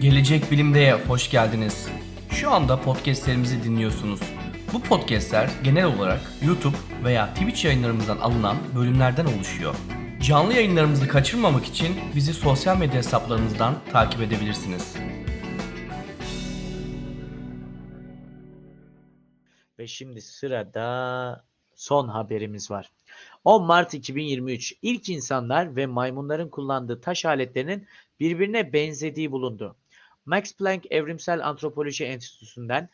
Gelecek Bilim'de hoş geldiniz. Şu anda podcastlerimizi dinliyorsunuz. Bu podcastler genel olarak YouTube veya Twitch yayınlarımızdan alınan bölümlerden oluşuyor. Canlı yayınlarımızı kaçırmamak için bizi sosyal medya hesaplarımızdan takip edebilirsiniz. Ve şimdi sırada son haberimiz var. 10 Mart 2023 ilk insanlar ve maymunların kullandığı taş aletlerinin birbirine benzediği bulundu. Max Planck Evrimsel Antropoloji Enstitüsü'nden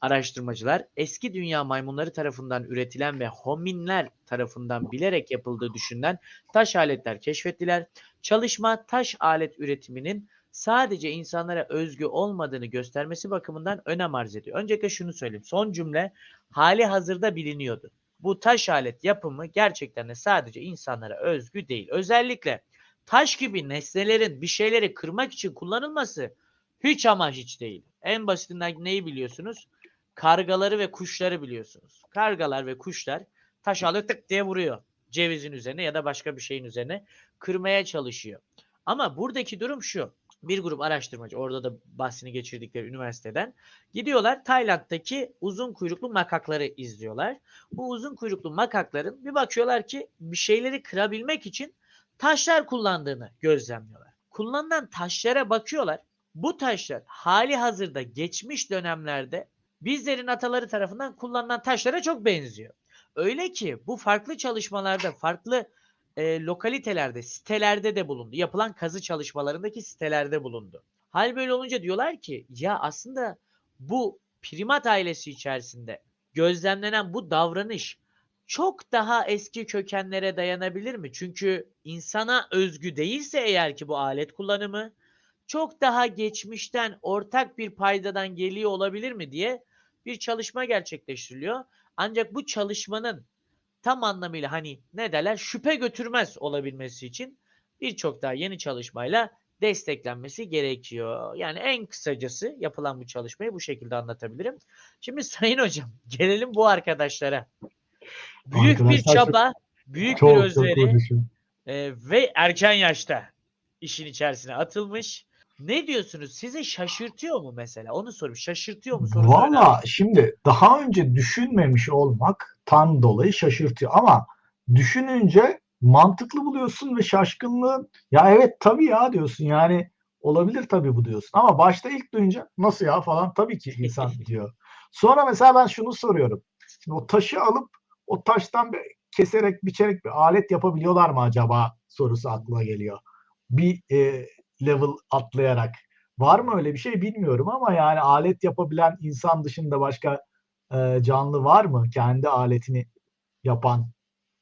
araştırmacılar eski dünya maymunları tarafından üretilen ve hominler tarafından bilerek yapıldığı düşünülen taş aletler keşfettiler. Çalışma taş alet üretiminin sadece insanlara özgü olmadığını göstermesi bakımından önem arz ediyor. Öncelikle şunu söyleyeyim. Son cümle hali hazırda biliniyordu. Bu taş alet yapımı gerçekten de sadece insanlara özgü değil. Özellikle taş gibi nesnelerin bir şeyleri kırmak için kullanılması hiç ama hiç değil. En basitinden neyi biliyorsunuz? Kargaları ve kuşları biliyorsunuz. Kargalar ve kuşlar taş alıyor tık diye vuruyor. Cevizin üzerine ya da başka bir şeyin üzerine kırmaya çalışıyor. Ama buradaki durum şu. Bir grup araştırmacı orada da bahsini geçirdikleri üniversiteden gidiyorlar Tayland'daki uzun kuyruklu makakları izliyorlar. Bu uzun kuyruklu makakların bir bakıyorlar ki bir şeyleri kırabilmek için taşlar kullandığını gözlemliyorlar. Kullanılan taşlara bakıyorlar. Bu taşlar hali hazırda geçmiş dönemlerde bizlerin ataları tarafından kullanılan taşlara çok benziyor. Öyle ki bu farklı çalışmalarda, farklı e, lokalitelerde, sitelerde de bulundu. Yapılan kazı çalışmalarındaki sitelerde bulundu. Hal böyle olunca diyorlar ki ya aslında bu primat ailesi içerisinde gözlemlenen bu davranış çok daha eski kökenlere dayanabilir mi? Çünkü insana özgü değilse eğer ki bu alet kullanımı çok daha geçmişten ortak bir paydadan geliyor olabilir mi diye bir çalışma gerçekleştiriliyor. Ancak bu çalışmanın tam anlamıyla hani ne derler şüphe götürmez olabilmesi için birçok daha yeni çalışmayla desteklenmesi gerekiyor. Yani en kısacası yapılan bu çalışmayı bu şekilde anlatabilirim. Şimdi Sayın Hocam gelelim bu arkadaşlara. Büyük bir Arkadaşlar çok- çaba, büyük Çok bir özveri e, ve erken yaşta işin içerisine atılmış. Ne diyorsunuz? Sizi şaşırtıyor mu mesela? Onu sorayım. Şaşırtıyor mu önemli. Valla şimdi daha önce düşünmemiş olmak tan dolayı şaşırtıyor ama düşününce mantıklı buluyorsun ve şaşkınlığın ya evet tabii ya diyorsun yani olabilir tabii bu diyorsun ama başta ilk duyunca nasıl ya falan tabii ki insan diyor. Sonra mesela ben şunu soruyorum. Şimdi o taşı alıp o taştan bir keserek biçerek bir alet yapabiliyorlar mı acaba sorusu aklıma geliyor. Bir e, level atlayarak. Var mı öyle bir şey bilmiyorum ama yani alet yapabilen insan dışında başka e, canlı var mı? Kendi aletini yapan.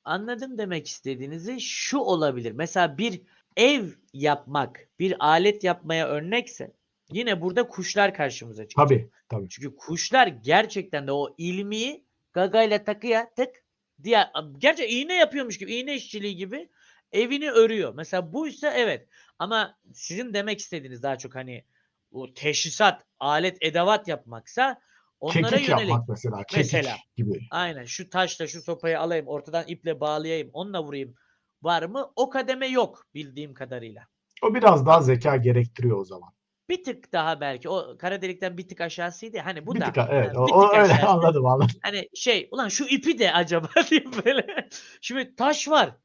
Anladım demek istediğinizi. Şu olabilir. Mesela bir ev yapmak, bir alet yapmaya örnekse yine burada kuşlar karşımıza çıkacak. Tabii tabii. Çünkü kuşlar gerçekten de o ilmiyi gagayla takıya tık diğer gerçi iğne yapıyormuş gibi iğne işçiliği gibi evini örüyor. Mesela buysa evet ama sizin demek istediğiniz daha çok hani o teşhisat, alet, edevat yapmaksa onlara Kekik yönelik. yapmak mesela. Kekik Mesela. gibi. Aynen şu taşla şu sopayı alayım ortadan iple bağlayayım onunla vurayım var mı? O kademe yok bildiğim kadarıyla. O biraz daha zeka gerektiriyor o zaman. Bir tık daha belki o kara delikten bir tık aşağısıydı. Hani bu bir da tık, evet. yani bir o tık öyle aşağısı. anladım anladım. Hani şey ulan şu ipi de acaba diye böyle. Şimdi taş var.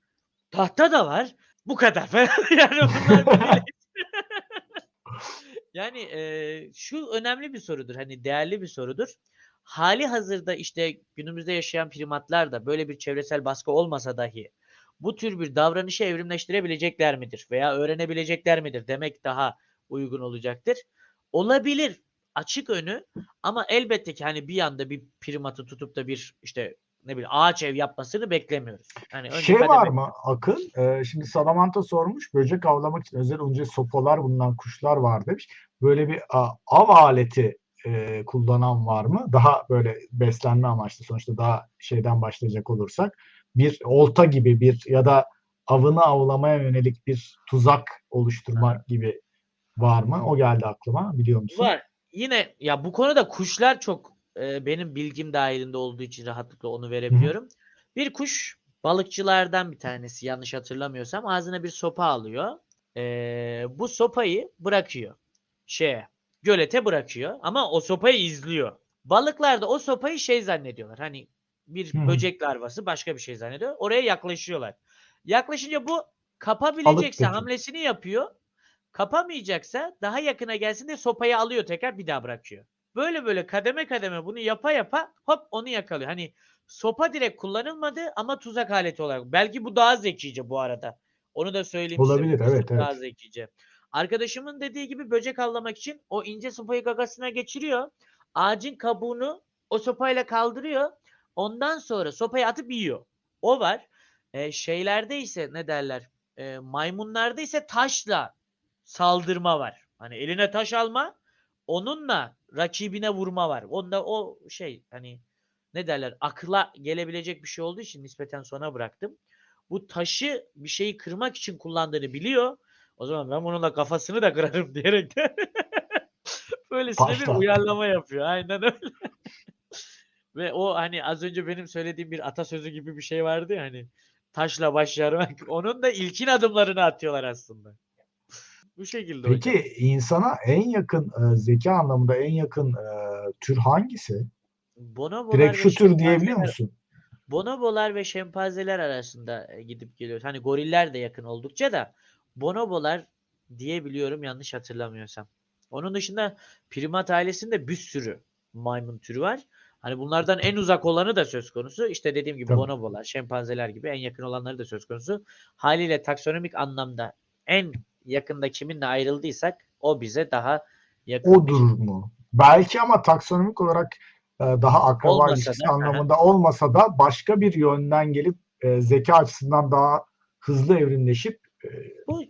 Tahta da var. Bu kadar yani bunlar yani e, şu önemli bir sorudur. Hani değerli bir sorudur. Hali hazırda işte günümüzde yaşayan primatlar da böyle bir çevresel baskı olmasa dahi bu tür bir davranışı evrimleştirebilecekler midir veya öğrenebilecekler midir demek daha uygun olacaktır. Olabilir açık önü ama elbette ki hani bir anda bir primatı tutup da bir işte ne bileyim ağaç ev yapmasını beklemiyoruz. Hani önce Şey var mı Akın? Ee, şimdi Salamanta sormuş. Böcek avlamak için özel önce sopalar bulunan kuşlar var demiş. Böyle bir a, av aleti e, kullanan var mı? Daha böyle beslenme amaçlı sonuçta daha şeyden başlayacak olursak bir olta gibi bir ya da avını avlamaya yönelik bir tuzak oluşturmak gibi var mı? O geldi aklıma. Biliyor musun? Var. Yine ya bu konuda kuşlar çok e, benim bilgim dahilinde olduğu için rahatlıkla onu verebiliyorum. Bir kuş balıkçılardan bir tanesi yanlış hatırlamıyorsam ağzına bir sopa alıyor. E, bu sopayı bırakıyor. şeye gölete bırakıyor ama o sopayı izliyor. Balıklar da o sopayı şey zannediyorlar. Hani bir Hı. böcek larvası başka bir şey zannediyor. Oraya yaklaşıyorlar. Yaklaşınca bu kapabilecekse hamlesini yapıyor. Kapamayacaksa daha yakına gelsin de sopayı alıyor tekrar bir daha bırakıyor. Böyle böyle kademe kademe bunu yapa yapa hop onu yakalıyor. Hani sopa direkt kullanılmadı ama tuzak aleti olarak. Belki bu daha zekice bu arada. Onu da söyleyeyim size. Olabilir, Bu evet, Daha evet. zekice. Arkadaşımın dediği gibi böcek avlamak için o ince sopayı gagasına geçiriyor. Ağacın kabuğunu o sopayla kaldırıyor. Ondan sonra sopayı atıp yiyor. O var. Ee, şeylerde ise ne derler? Ee, maymunlarda ise taşla saldırma var. Hani eline taş alma, onunla rakibine vurma var. Onda o şey hani ne derler? Akla gelebilecek bir şey olduğu için nispeten sona bıraktım. Bu taşı bir şeyi kırmak için kullandığını biliyor. O zaman ben bununla kafasını da kırarım diyerek de böylesine bir Taşla. uyarlama yapıyor. Aynen öyle. Ve o hani az önce benim söylediğim bir atasözü gibi bir şey vardı ya hani taşla baş yarmak. Onun da ilkin adımlarını atıyorlar aslında. Bu şekilde hocam. Peki insana en yakın e, zeka anlamında en yakın e, tür hangisi? Bonobolar Direkt şu tür diyebiliyor musun? Bonobolar ve şempanzeler arasında e, gidip geliyoruz. Hani goriller de yakın oldukça da bonobolar diyebiliyorum yanlış hatırlamıyorsam. Onun dışında primat ailesinde bir sürü maymun türü var. Hani bunlardan en uzak olanı da söz konusu. İşte dediğim gibi Tabii. bonobolar, şempanzeler gibi en yakın olanları da söz konusu. Haliyle taksonomik anlamda en yakında kiminle ayrıldıysak o bize daha yakın. Odur mu? Belki ama taksonomik olarak e, daha akraba Olmasa ilişkisi da, aha. anlamında olmasa da başka bir yönden gelip e, zeka açısından daha hızlı evrimleşip e, Bu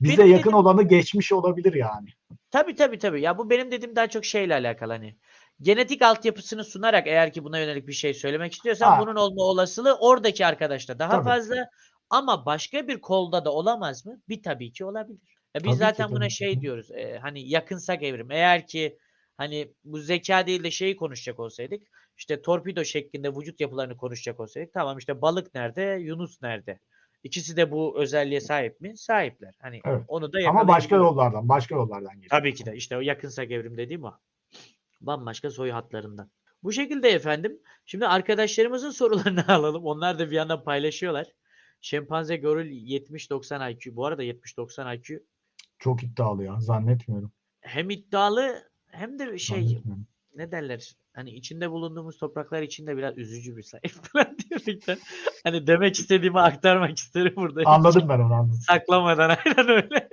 bize benim yakın dediğim- olanı geçmiş olabilir yani. Tabii tabii tabii. Ya bu benim dediğim daha çok şeyle alakalı hani. Genetik altyapısını sunarak eğer ki buna yönelik bir şey söylemek istiyorsan Ha. bunun olma olasılığı oradaki arkadaşta daha Tabii. fazla. Ama başka bir kolda da olamaz mı? Bir tabii ki olabilir. Ya biz Tabii ki, zaten buna tabii ki. şey diyoruz. e, hani yakınsak evrim. Eğer ki hani bu zeka değil de şeyi konuşacak olsaydık işte torpido şeklinde vücut yapılarını konuşacak olsaydık tamam işte balık nerede, Yunus nerede? İkisi de bu özelliğe sahip mi? Sahipler. Hani Evet. onu da Ama başka yollardan, başka yollardan geliyor. Tabii ki de işte o yakınsak evrim dediğim o. Bambaşka soy hatlarından. Bu şekilde efendim. Şimdi arkadaşlarımızın sorularını alalım. Onlar da bir yandan paylaşıyorlar. Şempanze goril 70-90 IQ. Bu arada 70-90 IQ Çok iddialı ya. Zannetmiyorum. hem iddialı hem de şey ne derler? Hani içinde bulunduğumuz topraklar için de biraz üzücü bir sayı falan diyerekten. Hani demek istediğimi aktarmak isterim burada. Anladım ben onu anladım. Saklamadan aynen öyle.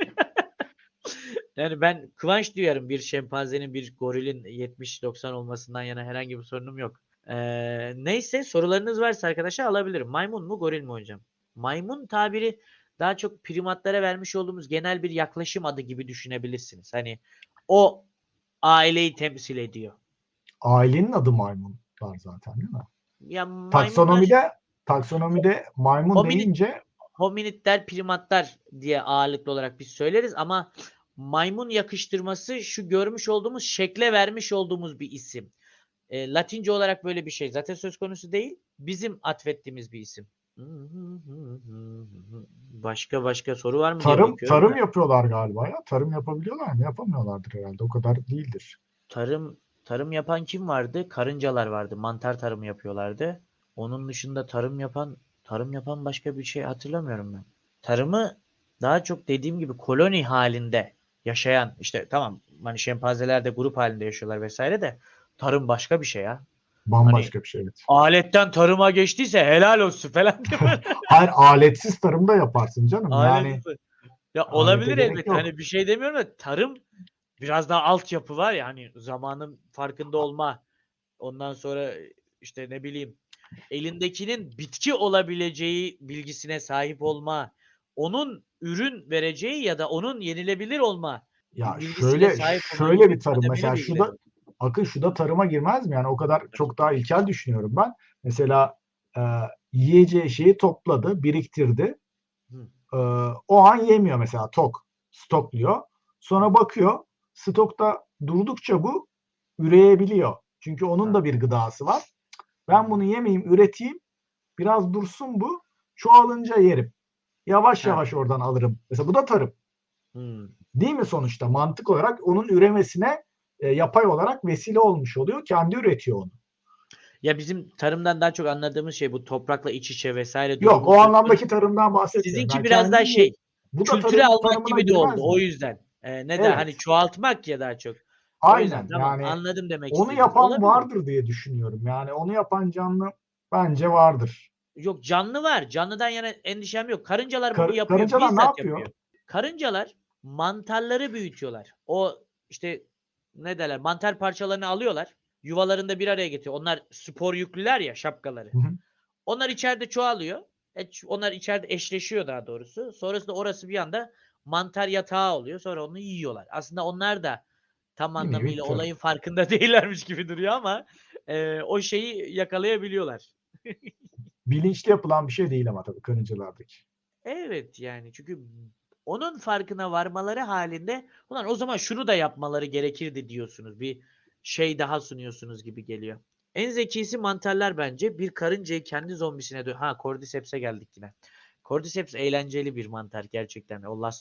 yani ben kıvanç duyarım bir şempanzenin bir gorilin 70-90 olmasından yana herhangi bir sorunum yok. Ee, neyse sorularınız varsa arkadaşlar alabilirim. Maymun mu goril mi hocam? Maymun tabiri daha çok primatlara vermiş olduğumuz genel bir yaklaşım adı gibi düşünebilirsiniz. Hani o aileyi temsil ediyor. Ailenin adı maymunlar zaten değil mi? Ya maymunlar- Taksonomide taksonomide maymun Hominid- deyince hominidler, primatlar diye ağırlıklı olarak biz söyleriz ama maymun yakıştırması şu görmüş olduğumuz şekle vermiş olduğumuz bir isim. E, Latince olarak böyle bir şey zaten söz konusu değil. Bizim atfettiğimiz bir isim. Başka başka soru var mı? tarım tarım da. yapıyorlar galiba ya. Tarım yapabiliyorlar mı? Yapamıyorlardır herhalde. O kadar değildir. Tarım tarım yapan kim vardı? Karıncalar vardı. Mantar tarımı yapıyorlardı. Onun dışında tarım yapan tarım yapan başka bir şey hatırlamıyorum ben. Tarımı daha çok dediğim gibi koloni halinde yaşayan işte tamam hani şempanzeler de grup halinde yaşıyorlar vesaire de tarım başka bir şey ya. Bambaşka bir şey. Evet. Aletten tarıma geçtiyse helal olsun falan değil mi? Hayır aletsiz tarım da yaparsın canım. Yani Aletsiz. Ya alete olabilir elbette. yok. Hani bir şey demiyorum da tarım biraz daha altyapı var ya hani zamanın farkında olma. Ondan sonra işte ne bileyim elindekinin bitki olabileceği bilgisine sahip olma. Onun ürün vereceği ya da onun yenilebilir olma. ya şöyle şöyle bir tarım mesela şurada akın şu da tarıma girmez mi? Yani o kadar çok daha ilkel düşünüyorum ben. Mesela e, yiyeceği şeyi topladı, biriktirdi. E, o an yemiyor mesela tok. Stokluyor. Sonra bakıyor stokta durdukça bu üreyebiliyor. Çünkü onun da bir gıdası var. Ben bunu yemeyeyim, üreteyim. Biraz dursun bu. Çoğalınca yerim. Yavaş yavaş oradan alırım. Mesela bu da tarım. Hmm. Değil mi sonuçta? Mantık olarak onun üremesine e, yapay olarak vesile olmuş oluyor. Kendi üretiyor onu. Ya bizim tarımdan daha çok anladığımız şey bu toprakla iç içe vesaire. Yok o anlamdaki tarımdan bahsetmiyorum. Sizinki Ben biraz daha şey bu da kültüre tarım- almak gibi de oldu. mi? O yüzden. Ee, ne? Evet. Hani çoğaltmak ya daha çok. O yüzden, Aynen tamam, yani anladım demek onu istediğiniz. yapan Olabilir. vardır diye düşünüyorum. Yani onu yapan canlı bence vardır. Yok canlı var. Canlıdan yana endişem yok. Karıncalar Kar- bunu yapıyor. karıncalar ne bizzat yapıyor? Karıncalar mantarları büyütüyorlar. O işte ne derler mantar parçalarını alıyorlar. Yuvalarında bir araya getiriyor. Onlar spor yüklüler ya şapkaları. Hı hı. Onlar içeride çoğalıyor. E, onlar içeride eşleşiyor daha doğrusu. Sonrasında orası bir anda mantar yatağı oluyor. Sonra onu yiyorlar. Aslında onlar da tam anlamıyla tarım. olayın farkında değillermiş gibi duruyor ama e, o şeyi yakalayabiliyorlar. Bilinçli yapılan bir şey değil ama tabii karıncalardaki. Evet yani çünkü onun farkına varmaları halinde ulan o zaman şunu da yapmaları gerekirdi diyorsunuz. Bir şey daha sunuyorsunuz gibi geliyor. En zekisi mantarlar bence. Bir karıncayı kendi zombisine dö- Ha Cordyceps'e geldik yine. Cordyceps eğlenceli bir mantar gerçekten. O Last